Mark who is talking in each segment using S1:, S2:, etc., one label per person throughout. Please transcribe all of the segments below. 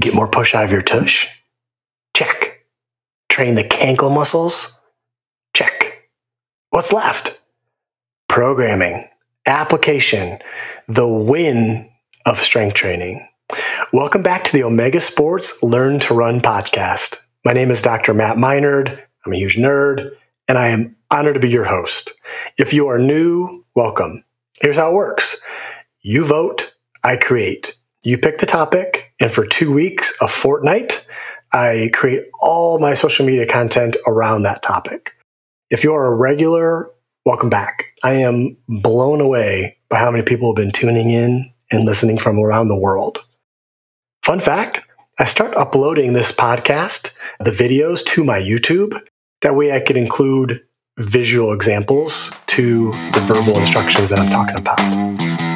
S1: Get more push out of your tush? Check. Train the cankle muscles? Check. What's left? Programming, application, the win of strength training. Welcome back to the Omega Sports Learn to Run podcast. My name is Dr. Matt Minard. I'm a huge nerd, and I am honored to be your host. If you are new, welcome. Here's how it works you vote, I create. You pick the topic, and for two weeks, a fortnight, I create all my social media content around that topic. If you are a regular, welcome back. I am blown away by how many people have been tuning in and listening from around the world. Fun fact I start uploading this podcast, the videos to my YouTube. That way I can include visual examples to the verbal instructions that I'm talking about.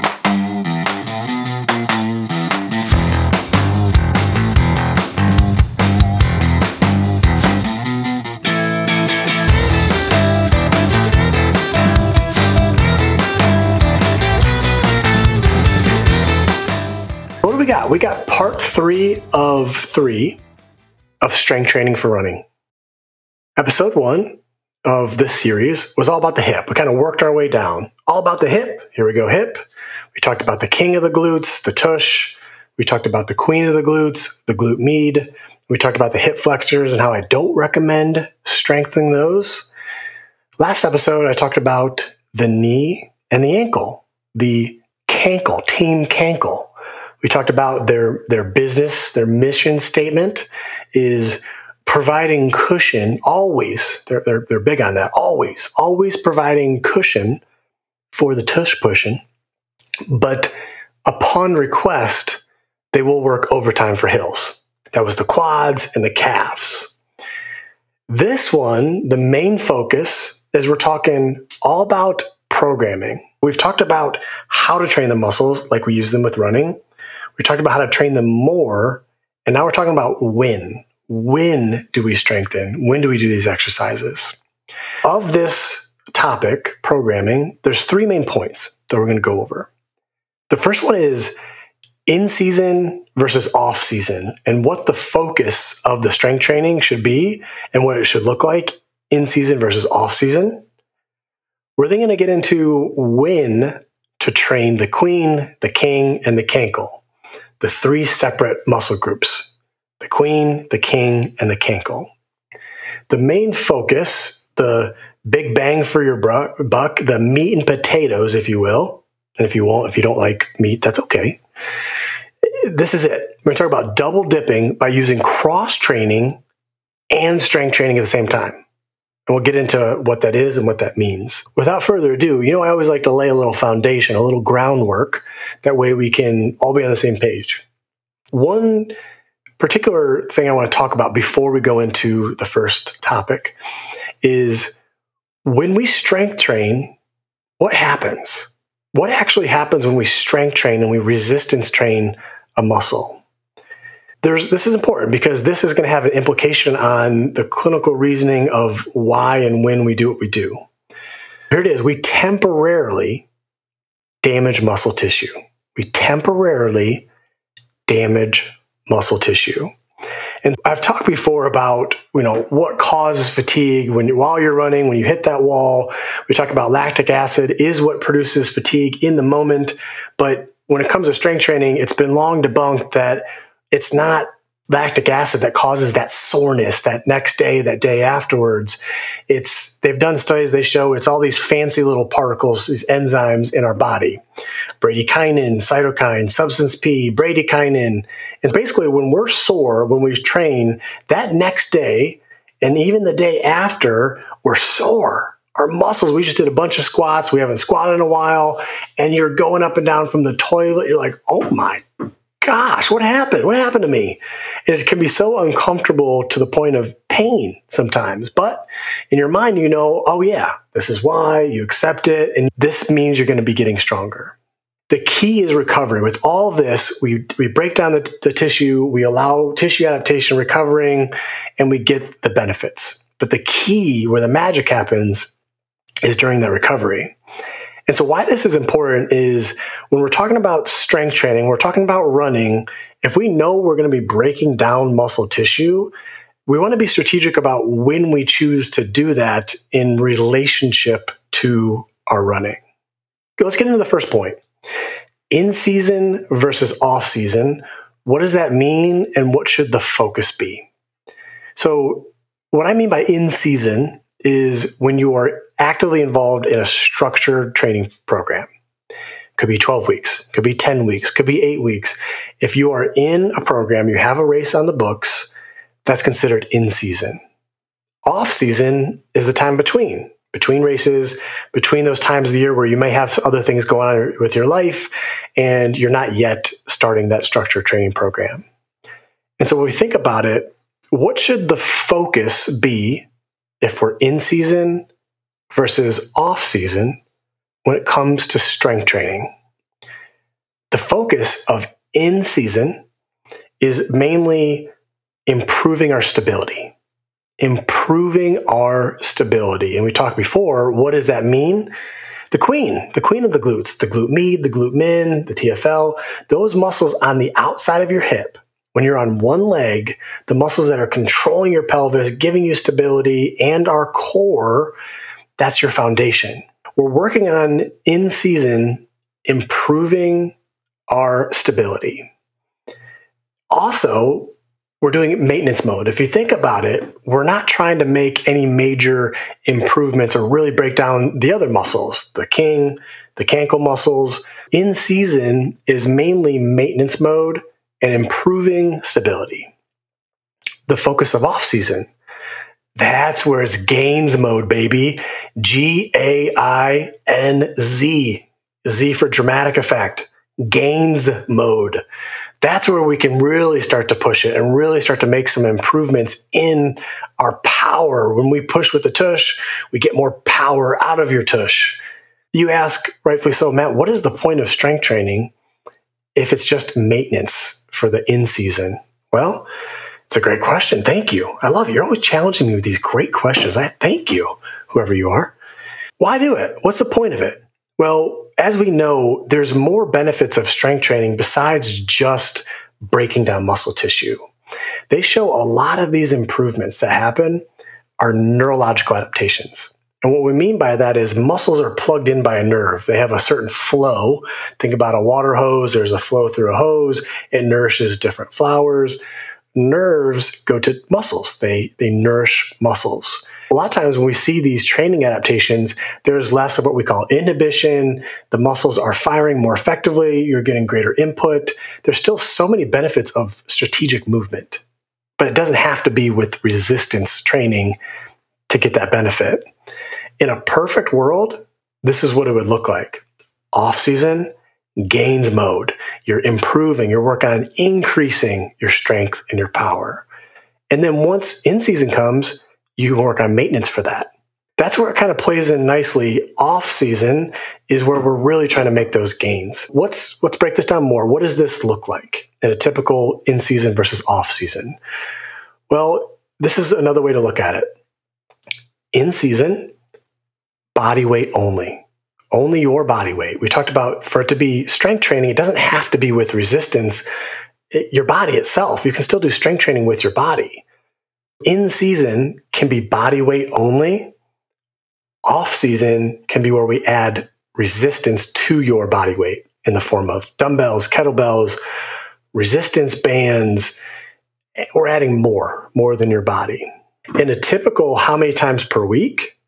S1: We got? Part three of three of strength training for running. Episode one of this series was all about the hip. We kind of worked our way down. All about the hip. Here we go, hip. We talked about the king of the glutes, the tush. We talked about the queen of the glutes, the glute med. We talked about the hip flexors and how I don't recommend strengthening those. Last episode, I talked about the knee and the ankle, the cankle, team cankle. We talked about their their business, their mission statement is providing cushion always. They're, they're, they're big on that. Always, always providing cushion for the tush pushing. But upon request, they will work overtime for hills. That was the quads and the calves. This one, the main focus is we're talking all about programming. We've talked about how to train the muscles like we use them with running. We talked about how to train them more. And now we're talking about when. When do we strengthen? When do we do these exercises? Of this topic, programming, there's three main points that we're going to go over. The first one is in season versus off season and what the focus of the strength training should be and what it should look like in season versus off season. We're then going to get into when to train the queen, the king, and the cankle the three separate muscle groups the queen, the king, and the cankle. The main focus, the big bang for your buck, the meat and potatoes, if you will. And if you won't, if you don't like meat, that's okay. This is it. We're going to talk about double dipping by using cross training and strength training at the same time. And we'll get into what that is and what that means. Without further ado, you know, I always like to lay a little foundation, a little groundwork. That way we can all be on the same page. One particular thing I want to talk about before we go into the first topic is when we strength train, what happens? What actually happens when we strength train and we resistance train a muscle? There's this is important because this is going to have an implication on the clinical reasoning of why and when we do what we do. Here it is. We temporarily damage muscle tissue. We temporarily damage muscle tissue. And I've talked before about, you know, what causes fatigue when while you're running, when you hit that wall. We talk about lactic acid is what produces fatigue in the moment, but when it comes to strength training, it's been long debunked that it's not lactic acid that causes that soreness that next day, that day afterwards. It's they've done studies they show it's all these fancy little particles, these enzymes in our body. Bradykinin, cytokine, substance P, bradykinin. And basically when we're sore, when we train, that next day and even the day after, we're sore. Our muscles, we just did a bunch of squats. We haven't squatted in a while. And you're going up and down from the toilet. You're like, oh my gosh, what happened? What happened to me? And it can be so uncomfortable to the point of pain sometimes. But in your mind, you know, oh, yeah, this is why you accept it. And this means you're going to be getting stronger. The key is recovery. With all this, we, we break down the, the tissue, we allow tissue adaptation, recovering, and we get the benefits. But the key where the magic happens is during that recovery. And so, why this is important is when we're talking about strength training, we're talking about running. If we know we're going to be breaking down muscle tissue, we want to be strategic about when we choose to do that in relationship to our running. Let's get into the first point in season versus off season. What does that mean, and what should the focus be? So, what I mean by in season is when you are actively involved in a structured training program. Could be 12 weeks, could be 10 weeks, could be eight weeks. If you are in a program, you have a race on the books, that's considered in season. Off season is the time between, between races, between those times of the year where you may have other things going on with your life and you're not yet starting that structured training program. And so when we think about it, what should the focus be if we're in season versus off season when it comes to strength training. The focus of in season is mainly improving our stability. Improving our stability. And we talked before, what does that mean? The queen, the queen of the glutes, the glute med, the glute min, the TFL, those muscles on the outside of your hip when you're on one leg, the muscles that are controlling your pelvis, giving you stability, and our core, that's your foundation. We're working on in season improving our stability. Also, we're doing maintenance mode. If you think about it, we're not trying to make any major improvements or really break down the other muscles, the king, the cankle muscles. In season is mainly maintenance mode and improving stability. The focus of off season, that's where it's gains mode, baby. G A I N Z. Z for dramatic effect. Gains mode. That's where we can really start to push it and really start to make some improvements in our power. When we push with the tush, we get more power out of your tush. You ask, rightfully so, Matt, what is the point of strength training if it's just maintenance? for the in season? Well, it's a great question. Thank you. I love it. You're always challenging me with these great questions. I thank you, whoever you are. Why do it? What's the point of it? Well, as we know, there's more benefits of strength training besides just breaking down muscle tissue. They show a lot of these improvements that happen are neurological adaptations. And what we mean by that is muscles are plugged in by a nerve. They have a certain flow. Think about a water hose. There's a flow through a hose. It nourishes different flowers. Nerves go to muscles. They, they nourish muscles. A lot of times when we see these training adaptations, there's less of what we call inhibition. The muscles are firing more effectively. You're getting greater input. There's still so many benefits of strategic movement, but it doesn't have to be with resistance training to get that benefit. In a perfect world, this is what it would look like. Off season, gains mode. You're improving, you're working on increasing your strength and your power. And then once in season comes, you work on maintenance for that. That's where it kind of plays in nicely. Off season is where we're really trying to make those gains. Let's let's break this down more. What does this look like in a typical in season versus off season? Well, this is another way to look at it. In season, body weight only. Only your body weight. We talked about for it to be strength training, it doesn't have to be with resistance. It, your body itself, you can still do strength training with your body. In season can be body weight only. Off season can be where we add resistance to your body weight in the form of dumbbells, kettlebells, resistance bands. Eh, We're adding more, more than your body. In a typical how many times per week,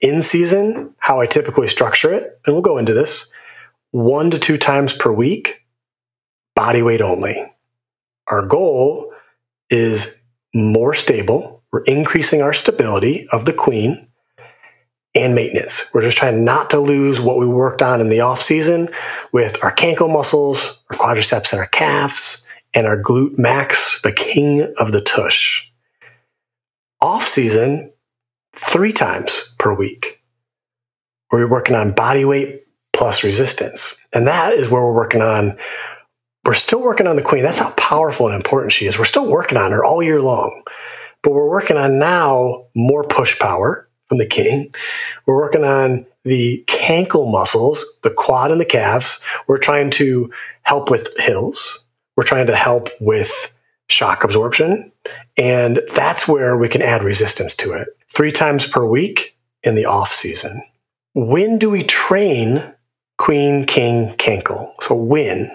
S1: in season, how I typically structure it, and we'll go into this one to two times per week, body weight only. Our goal is more stable. We're increasing our stability of the queen and maintenance. We're just trying not to lose what we worked on in the off season with our cankle muscles, our quadriceps and our calves, and our glute max, the king of the tush. Off season, three times per week where we're working on body weight plus resistance. And that is where we're working on. We're still working on the queen. That's how powerful and important she is. We're still working on her all year long. But we're working on now more push power, from the king. We're working on the cankle muscles, the quad and the calves. We're trying to help with hills. We're trying to help with shock absorption. And that's where we can add resistance to it. Three times per week in the off season. When do we train queen, king, cankle? So when?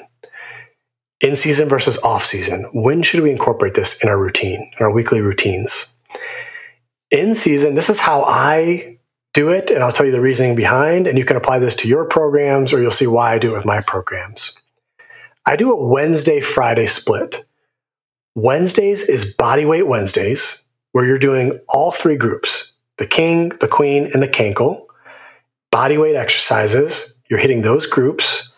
S1: In season versus off season. When should we incorporate this in our routine, in our weekly routines? In season, this is how I do it, and I'll tell you the reasoning behind, and you can apply this to your programs or you'll see why I do it with my programs. I do a Wednesday Friday split. Wednesdays is Bodyweight Wednesdays, where you're doing all three groups the king, the queen, and the cankle. Bodyweight exercises, you're hitting those groups.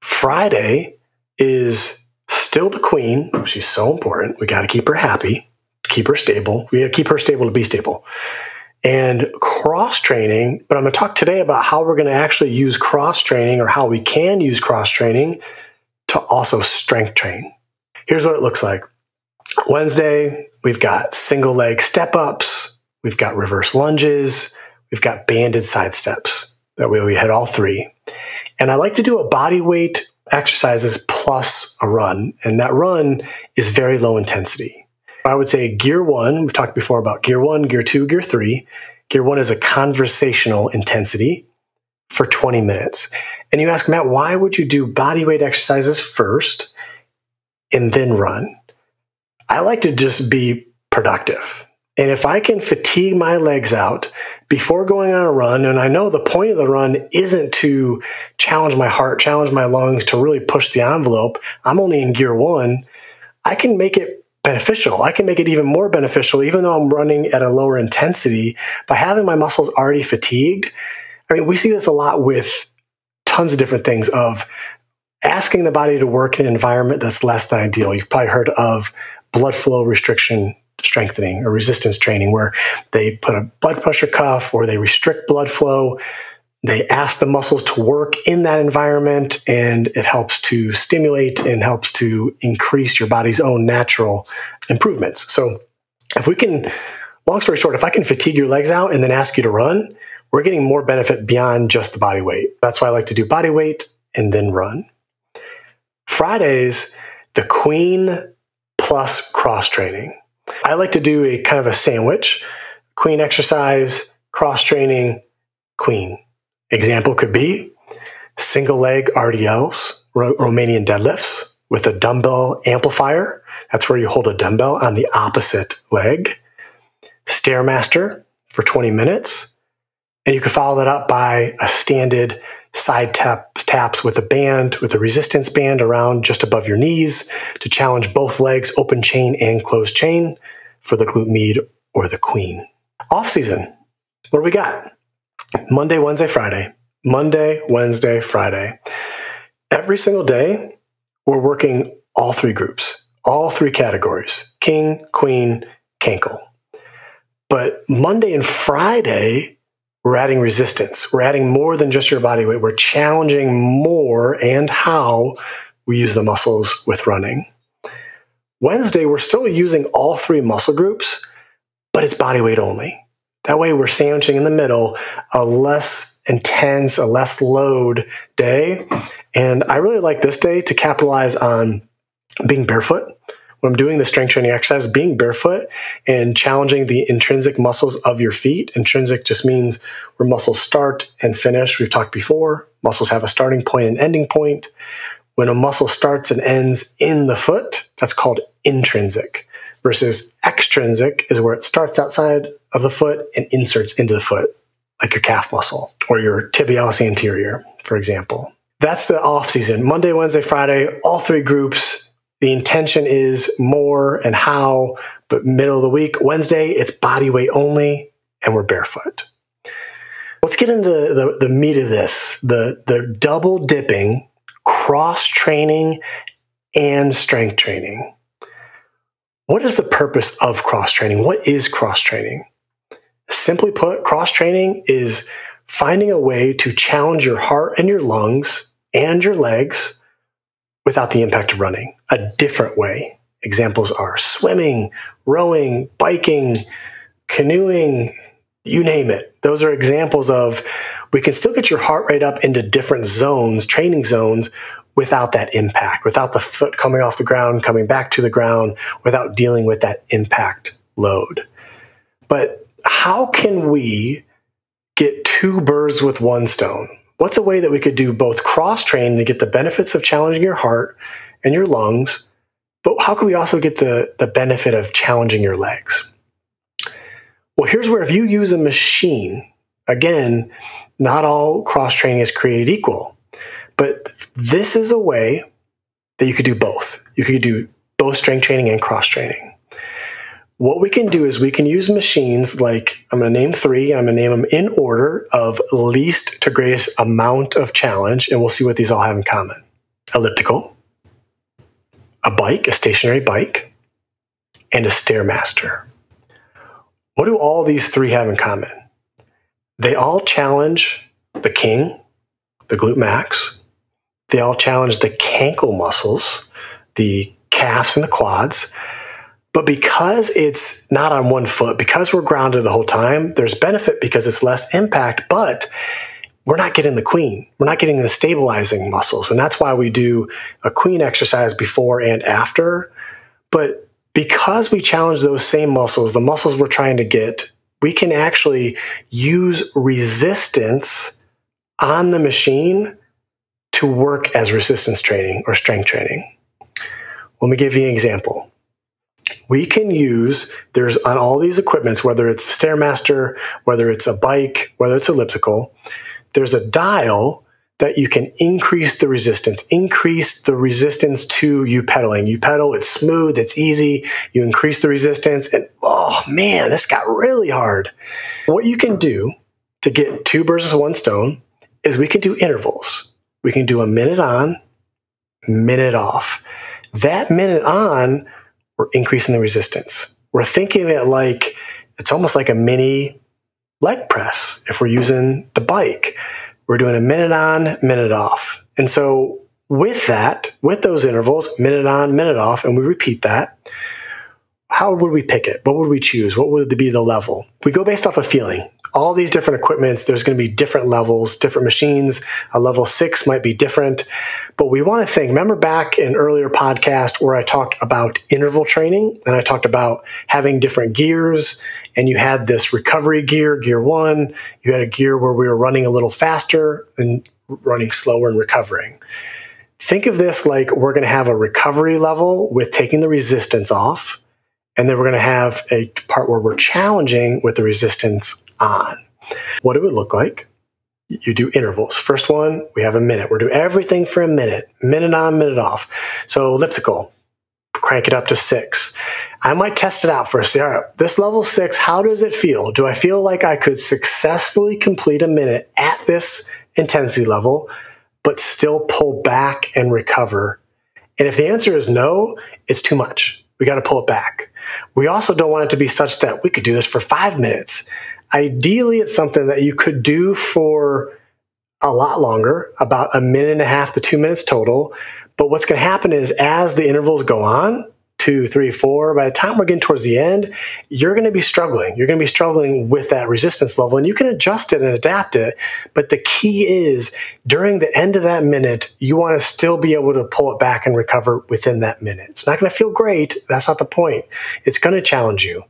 S1: Friday is still the queen. She's so important. We got to keep her happy, keep her stable. We got to keep her stable to be stable. And cross training, but I'm going to talk today about how we're going to actually use cross training or how we can use cross training to also strength train. Here's what it looks like. Wednesday, we've got single leg step ups, we've got reverse lunges, we've got banded side steps. That way we hit all three. And I like to do a body weight exercises plus a run. And that run is very low intensity. I would say gear one, we've talked before about gear one, gear two, gear three. Gear one is a conversational intensity for 20 minutes. And you ask, Matt, why would you do body weight exercises first and then run? I like to just be productive. And if I can fatigue my legs out before going on a run, and I know the point of the run isn't to challenge my heart, challenge my lungs, to really push the envelope, I'm only in gear one, I can make it beneficial. I can make it even more beneficial, even though I'm running at a lower intensity, by having my muscles already fatigued I mean, we see this a lot with tons of different things of asking the body to work in an environment that's less than ideal. You've probably heard of blood flow restriction strengthening or resistance training where they put a blood pressure cuff or they restrict blood flow. They ask the muscles to work in that environment and it helps to stimulate and helps to increase your body's own natural improvements. So if we can, long story short, if I can fatigue your legs out and then ask you to run, we're getting more benefit beyond just the body weight. That's why I like to do body weight and then run. Fridays, the queen plus cross training. I like to do a kind of a sandwich queen exercise, cross training, queen. Example could be single leg RDLs, Romanian deadlifts with a dumbbell amplifier. That's where you hold a dumbbell on the opposite leg. Stairmaster for 20 minutes. And you can follow that up by a standard side tap, taps with a band, with a resistance band around just above your knees to challenge both legs, open chain and closed chain for the glute med or the queen. Off season, what do we got? Monday, Wednesday, Friday. Monday, Wednesday, Friday. Every single day, we're working all three groups, all three categories king, queen, cankle. But Monday and Friday, we're adding resistance. We're adding more than just your body weight. We're challenging more and how we use the muscles with running. Wednesday, we're still using all three muscle groups, but it's body weight only. That way, we're sandwiching in the middle a less intense, a less load day. And I really like this day to capitalize on being barefoot when I'm doing the strength training exercise, being barefoot and challenging the intrinsic muscles of your feet. Intrinsic just means where muscles start and finish. We've talked before. Muscles have a starting point and ending point. When a muscle starts and ends in the foot, that's called intrinsic. Versus extrinsic is where it starts outside of the foot and inserts into the foot, like your calf muscle or your tibialis anterior, for example. That's the off season. Monday, Wednesday, Friday, all three groups the intention is more and how, but middle of the week, Wednesday, it's body weight only, and we're barefoot. Let's get into the, the meat of this the, the double dipping, cross training, and strength training. What is the purpose of cross training? What is cross training? Simply put, cross training is finding a way to challenge your heart and your lungs and your legs without the impact of running a different way. Examples are swimming, rowing, biking, canoeing, you name it. Those are examples of we can still get your heart rate up into different zones, training zones, without that impact, without the foot coming off the ground, coming back to the ground, without dealing with that impact load. But how can we get two birds with one stone? What's a way that we could do both cross training to get the benefits of challenging your heart and your lungs, but how can we also get the, the benefit of challenging your legs? Well, here's where if you use a machine, again, not all cross training is created equal. But this is a way that you could do both. You could do both strength training and cross training. What we can do is we can use machines like I'm going to name three, and I'm going to name them in order of least to greatest amount of challenge, and we'll see what these all have in common. Elliptical, a bike, a stationary bike, and a Stairmaster. What do all these three have in common? They all challenge the king, the glute max, they all challenge the cankle muscles, the calves and the quads. But because it's not on one foot, because we're grounded the whole time, there's benefit because it's less impact, but we're not getting the queen. We're not getting the stabilizing muscles. And that's why we do a queen exercise before and after. But because we challenge those same muscles, the muscles we're trying to get, we can actually use resistance on the machine to work as resistance training or strength training. Let me give you an example. We can use, there's on all these equipments, whether it's the Stairmaster, whether it's a bike, whether it's elliptical, there's a dial that you can increase the resistance, increase the resistance to you pedaling. You pedal, it's smooth, it's easy. You increase the resistance, and oh man, this got really hard. What you can do to get two birds with one stone is we can do intervals we can do a minute on, minute off. That minute on, we're increasing the resistance. We're thinking of it like it's almost like a mini leg press if we're using the bike. We're doing a minute on, minute off. And so with that, with those intervals, minute on, minute off, and we repeat that, how would we pick it? What would we choose? What would be the level? We go based off a feeling all these different equipments, there's going to be different levels, different machines. A level six might be different, but we want to think. Remember back in earlier podcast where I talked about interval training and I talked about having different gears and you had this recovery gear, gear one. You had a gear where we were running a little faster and running slower and recovering. Think of this like we're going to have a recovery level with taking the resistance off. And then we're going to have a part where we're challenging with the resistance on. What do it would look like, you do intervals. First one, we have a minute. We're doing everything for a minute, minute on, minute off. So elliptical, crank it up to six. I might test it out first. All right, this level six, how does it feel? Do I feel like I could successfully complete a minute at this intensity level, but still pull back and recover? And if the answer is no, it's too much. We got to pull it back. We also don't want it to be such that we could do this for five minutes. Ideally, it's something that you could do for a lot longer, about a minute and a half to two minutes total. But what's going to happen is as the intervals go on, two, three, four, by the time we're getting towards the end, you're going to be struggling. You're going to be struggling with that resistance level and you can adjust it and adapt it. But the key is during the end of that minute, you want to still be able to pull it back and recover within that minute. It's not going to feel great. That's not the point. It's going to challenge you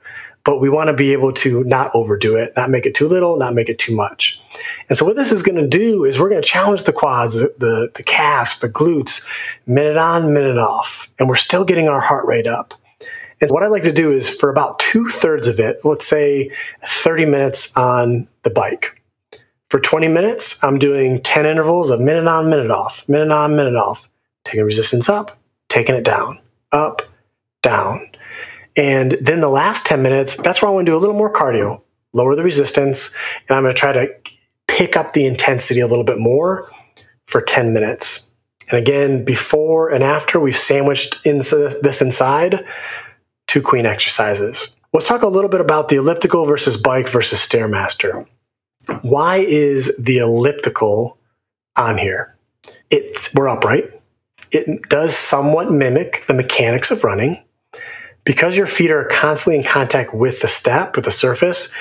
S1: but we want to be able to not overdo it, not make it too little, not make it too much. And so what this is going to do is we're going to challenge the quads, the, the, the calves, the glutes, minute on, minute off. And we're still getting our heart rate up. And what I like to do is for about two thirds of it, let's say 30 minutes on the bike. For 20 minutes, I'm doing 10 intervals of minute on, minute off, minute on, minute off, taking resistance up, taking it down, up, down. And then the last 10 minutes, that's where I want to do a little more cardio, lower the resistance, and I'm going to try to pick up the intensity a little bit more for 10 minutes. And again, before and after, we've sandwiched this inside two queen exercises. Let's talk a little bit about the elliptical versus bike versus Stairmaster. Why is the elliptical on here? It's, we're upright. It does somewhat mimic the mechanics of running because your feet are constantly in contact with the step, with the surface,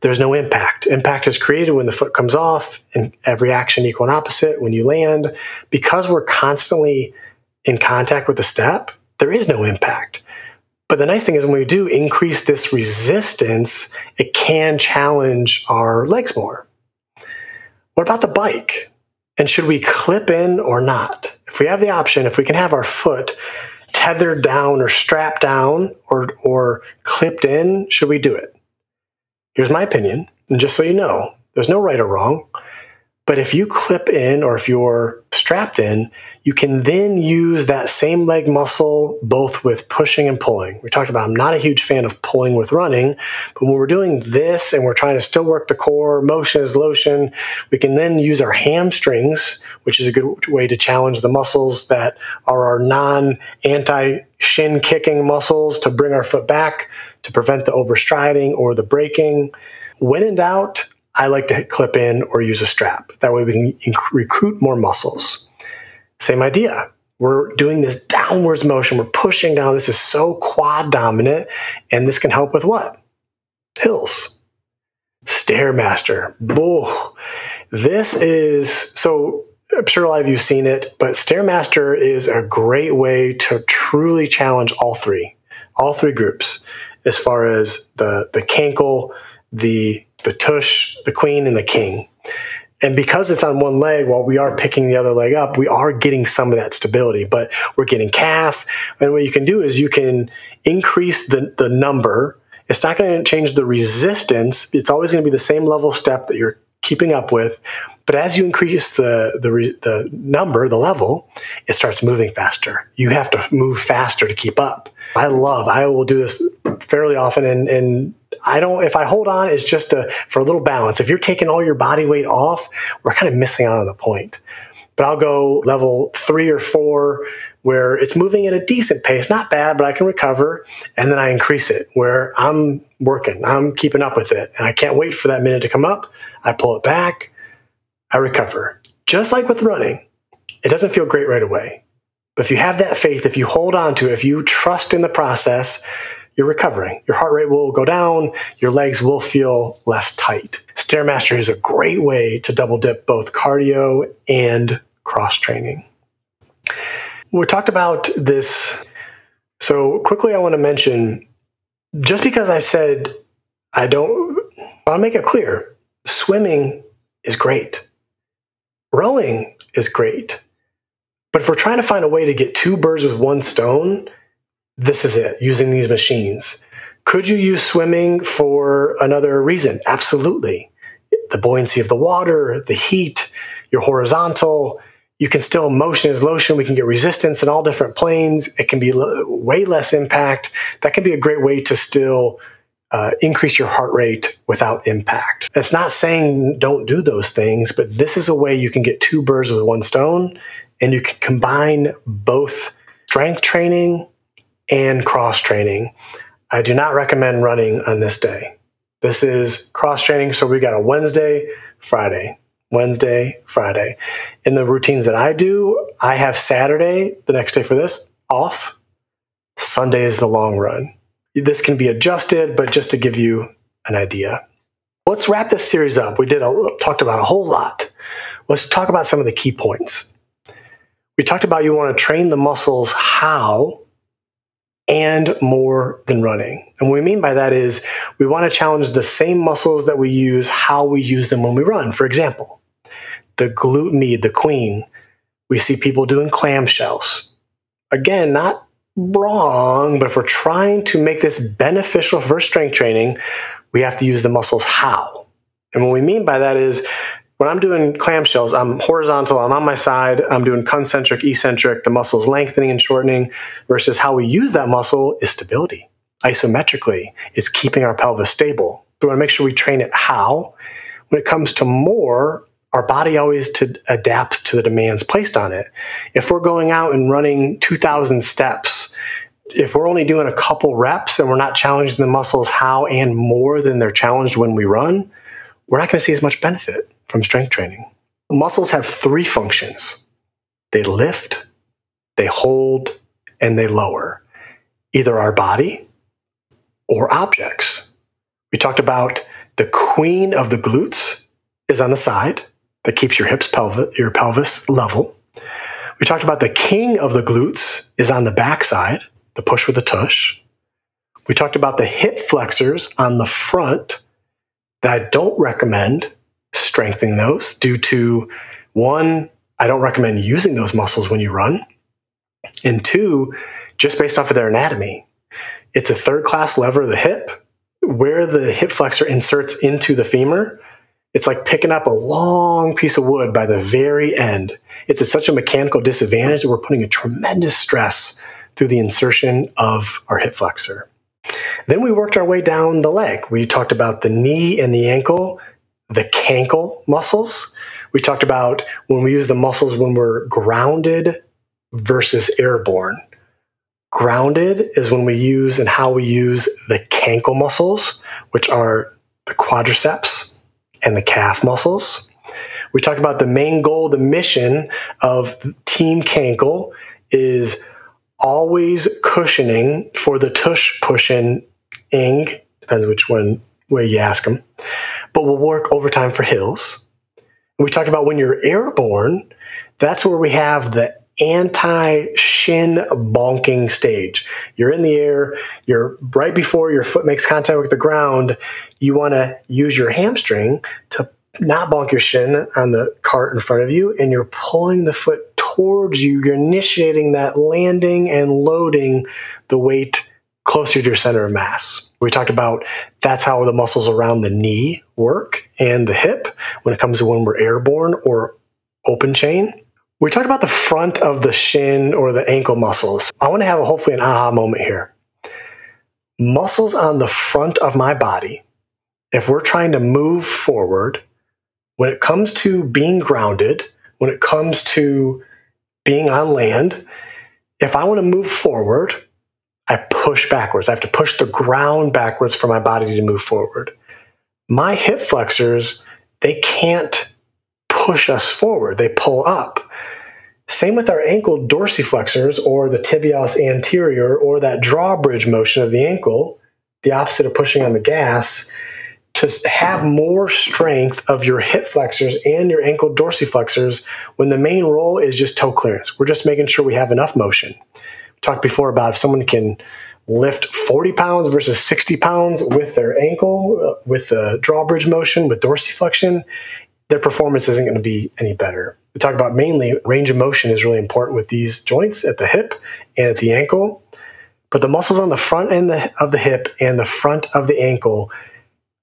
S1: there's no impact. Impact is created when the foot comes off and every action equal and opposite when you land. Because we're constantly in contact with the step, there is no impact. But the nice thing is when we do increase this resistance, it can challenge our legs more. What about the bike? And should we clip in or not? If we have the option, if we can have our foot tethered down or strapped down or, or clipped in, should we do it? Here's my opinion. And just so you know, there's no right or wrong. But if you clip in or if you're strapped in, you can then use that same leg muscle both with pushing and pulling. We talked about I'm not a huge fan of pulling with running, but when we're doing this and we're trying to still work the core, motion is lotion, we can then use our hamstrings, which is a good way to challenge the muscles that are our non anti shin kicking muscles to bring our foot back to prevent the overstriding or the breaking. When in doubt, I like to clip in or use a strap. That way we can inc- recruit more muscles. Same idea. We're doing this downwards motion. We're pushing down. This is so quad dominant. And this can help with what? Hills. Stairmaster. This is so I'm sure a lot of you have seen it, but Stairmaster is a great way to truly challenge all three, all three groups, as far as the the cankle, the the tush, the queen, and the king. And because it's on one leg, while we are picking the other leg up, we are getting some of that stability, but we're getting calf. And what you can do is you can increase the, the number. It's not going to change the resistance. It's always going to be the same level step that you're keeping up with. But as you increase the, the, the number, the level, it starts moving faster. You have to move faster to keep up. I love, I will do this fairly often and, I don't, if I hold on, it's just a, for a little balance. If you're taking all your body weight off, we're kind of missing out on the point. But I'll go level three or four where it's moving at a decent pace, not bad, but I can recover. And then I increase it where I'm working, I'm keeping up with it. And I can't wait for that minute to come up. I pull it back, I recover. Just like with running, it doesn't feel great right away. But if you have that faith, if you hold on to it, if you trust in the process, you're recovering. Your heart rate will go down, your legs will feel less tight. Stairmaster is a great way to double dip both cardio and cross training. We talked about this. So, quickly, I want to mention just because I said I don't, I want to make it clear swimming is great, rowing is great. But if we're trying to find a way to get two birds with one stone, this is it using these machines. Could you use swimming for another reason? Absolutely. The buoyancy of the water, the heat, your horizontal. You can still motion as lotion. We can get resistance in all different planes. It can be way less impact. That can be a great way to still uh, increase your heart rate without impact. It's not saying don't do those things, but this is a way you can get two birds with one stone and you can combine both strength training and cross training. I do not recommend running on this day. This is cross training. So we got a Wednesday, Friday, Wednesday, Friday. In the routines that I do, I have Saturday, the next day for this, off. Sunday is the long run. This can be adjusted, but just to give you an idea. Let's wrap this series up. We did a, talked about a whole lot. Let's talk about some of the key points. We talked about you want to train the muscles how and more than running. And what we mean by that is we want to challenge the same muscles that we use, how we use them when we run. For example, the glute med, the queen, we see people doing clamshells. Again, not wrong, but if we're trying to make this beneficial for strength training, we have to use the muscles how. And what we mean by that is when I'm doing clamshells, I'm horizontal, I'm on my side, I'm doing concentric, eccentric, the muscle's lengthening and shortening, versus how we use that muscle is stability. Isometrically, it's keeping our pelvis stable. So we want to make sure we train it how. When it comes to more, our body always to, adapts to the demands placed on it. If we're going out and running 2,000 steps, if we're only doing a couple reps and we're not challenging the muscles how and more than they're challenged when we run, we're not going to see as much benefit from strength training. Muscles have three functions they lift, they hold, and they lower either our body or objects. We talked about The queen of the glutes is on the side that keeps your hips pelvis, your pelvis level. We talked about the king of the glutes is on the backside, the push with the tush. We talked about the hip flexors on the front that I don't recommend strengthening those due to one, I don't recommend using those muscles when you run. And two, just based off of their anatomy. It's a third class lever of the hip. Where the hip flexor inserts into the femur, it's like picking up a long piece of wood by the very end. It's at such a mechanical disadvantage that we're putting a tremendous stress through the insertion of our hip flexor. Then we worked our way down the leg. We talked about the knee and the ankle, the cankle muscles. We talked about when we use the muscles when we're grounded versus airborne. Grounded is when we use and how we use the cankle muscles, which are the quadriceps and the calf muscles. We talked about the main goal, the mission of Team Cankle is always cushioning for the tush pushing ing, depends which one way you ask them, but we'll work overtime for hills. We talked about when you're airborne, that's where we have the anti shin bonking stage. You're in the air, you're right before your foot makes contact with the ground. You want to use your hamstring to not bonk your shin on the cart in front of you, and you're pulling the foot towards you. You're initiating that landing and loading the weight closer to your center of mass. We talked about that's how the muscles around the knee work and the hip when it comes to when we're airborne or open chain. We talked about the front of the shin or the ankle muscles. I want to have a, hopefully an aha moment here. Muscles on the front of my body, if we're trying to move forward, when it comes to being grounded, when it comes to being on land, if I want to move forward, I push backwards. I have to push the ground backwards for my body to move forward. My hip flexors, they can't push us forward, they pull up. Same with our ankle dorsiflexors or the tibialis anterior or that drawbridge motion of the ankle, the opposite of pushing on the gas, to have more strength of your hip flexors and your ankle dorsiflexors when the main role is just toe clearance. We're just making sure we have enough motion. Talked before about if someone can lift 40 pounds versus 60 pounds with their ankle, uh, with the drawbridge motion, with dorsiflexion, their performance isn't going to be any better we talk about mainly range of motion is really important with these joints at the hip and at the ankle. But the muscles on the front end of the hip and the front of the ankle,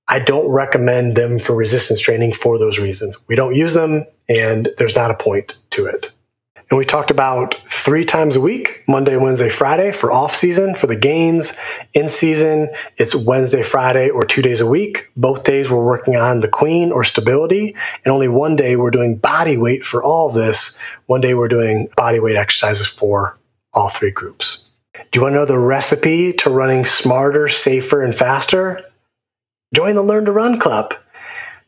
S1: I don't recommend them for resistance training for those reasons. We don't use them and there's not a point to it. And we talked about three times a week Monday, Wednesday, Friday for off season for the gains. In season, it's Wednesday, Friday, or two days a week. Both days we're working on the queen or stability. And only one day we're doing body weight for all this. One day we're doing body weight exercises for all three groups. Do you want to know the recipe to running smarter, safer, and faster? Join the Learn to Run Club.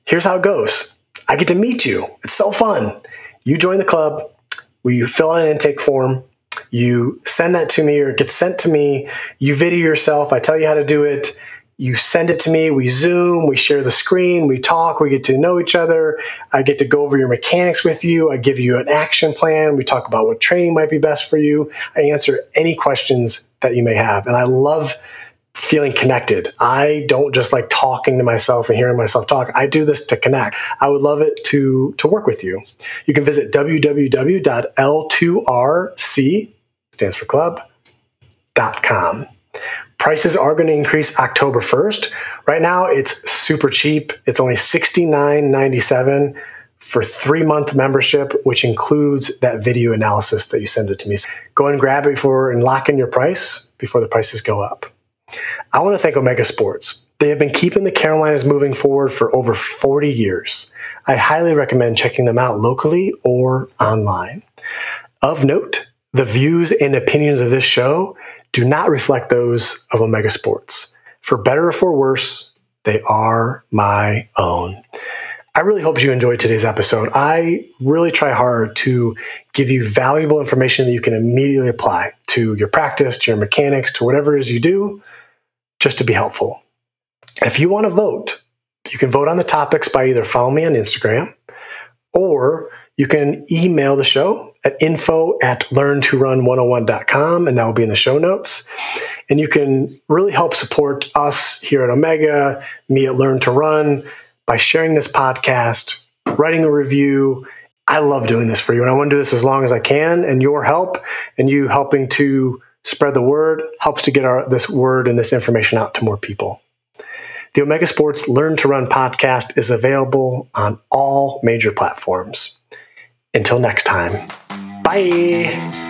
S1: Here's how it goes I get to meet you. It's so fun. You join the club we fill out an intake form. You send that to me or it gets sent to me. You video yourself. I tell you how to do it. You send it to me. We Zoom. We share the screen. We talk. We get to know each other. I get to go over your mechanics with you. I give you an action plan. We talk about what training might be best for you. I answer any questions that you may have. And I love feeling connected. I don't just like talking to myself and hearing myself talk. I do this to connect. I would love it to to work with you. You can visit www.l2rc stands for club.com. Prices are going to increase October 1st. Right now it's super cheap. It's only $69.97 for three month membership, which includes that video analysis that you send it to me. Go and grab it before and lock in your price before the prices go up. I want to thank Omega Sports. They have been keeping the Carolinas moving forward for over 40 years. I highly recommend checking them out locally or online. Of note, the views and opinions of this show do not reflect those of Omega Sports. For better or for worse, they are my own. I really hope you enjoyed today's episode. I really try hard to give you valuable information that you can immediately apply to your practice, to your mechanics, to whatever it is you do, just to be helpful. If you want to vote You can vote on the topics by either following me on Instagram or you can email the show at info at learntorun101.com, and that will be in the show notes. And you can really help support us here at Omega, me at Learn to Run, by sharing this podcast, writing a review. I love doing this for you, and I want to do this as long as I can. And your help and you helping to spread the word helps to get our, this word and this information out to more people. The Omega Sports Learn to Run podcast is available on all major platforms. Until next time, bye.